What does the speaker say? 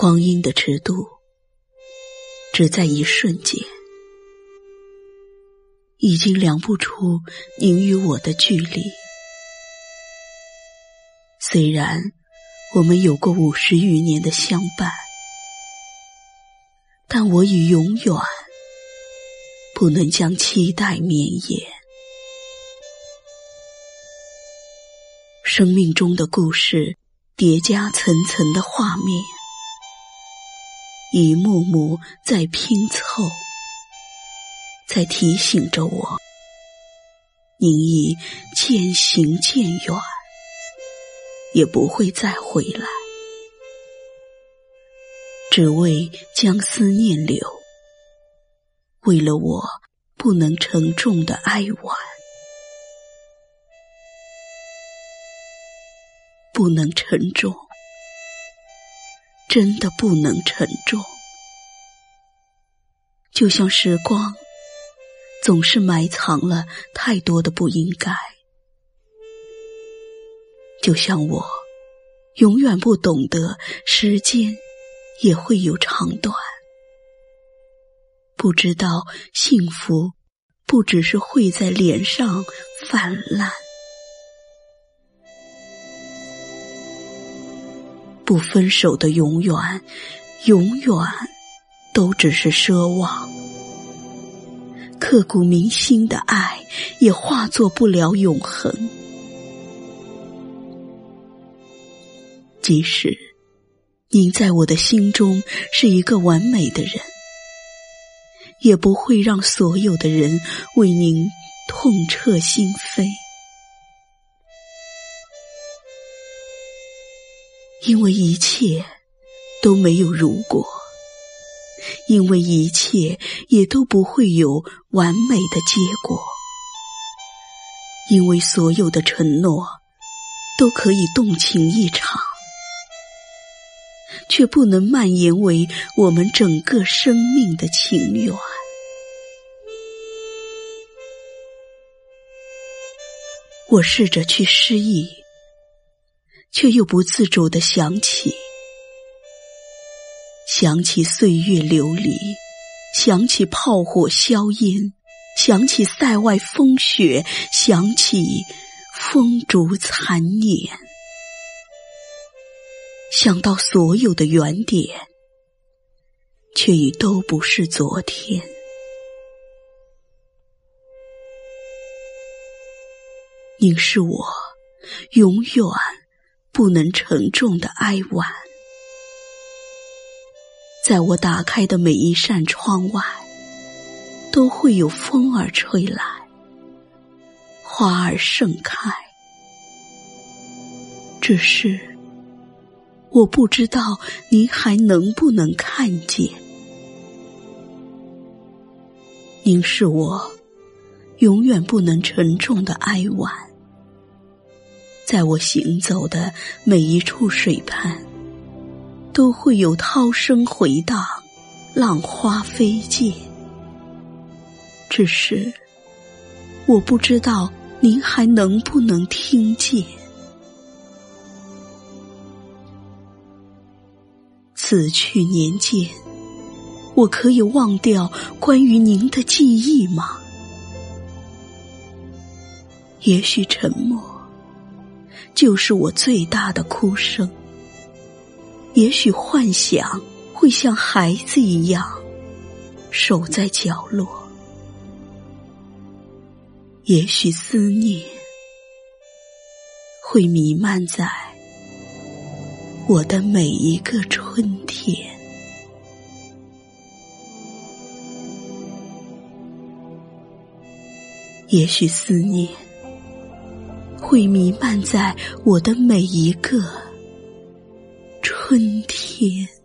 光阴的尺度，只在一瞬间，已经量不出您与我的距离。虽然我们有过五十余年的相伴，但我已永远不能将期待绵延。生命中的故事叠加层层的画面。一幕幕在拼凑，在提醒着我，您已渐行渐远，也不会再回来，只为将思念留，为了我不能承重的哀婉，不能沉重。真的不能沉重，就像时光总是埋藏了太多的不应该，就像我永远不懂得时间也会有长短，不知道幸福不只是会在脸上泛滥。不分手的永远，永远都只是奢望。刻骨铭心的爱，也化作不了永恒。即使您在我的心中是一个完美的人，也不会让所有的人为您痛彻心扉。因为一切都没有如果，因为一切也都不会有完美的结果，因为所有的承诺都可以动情一场，却不能蔓延为我们整个生命的情缘。我试着去失忆。却又不自主的想起，想起岁月流离，想起炮火硝烟，想起塞外风雪，想起风烛残年，想到所有的原点，却已都不是昨天。您是我永远。不能承重的哀婉，在我打开的每一扇窗外，都会有风儿吹来，花儿盛开。只是我不知道您还能不能看见。您是我永远不能承重的哀婉。在我行走的每一处水畔，都会有涛声回荡，浪花飞溅。只是我不知道您还能不能听见。此去年间，我可以忘掉关于您的记忆吗？也许沉默。就是我最大的哭声。也许幻想会像孩子一样守在角落，也许思念会弥漫在我的每一个春天，也许思念。会弥漫在我的每一个春天。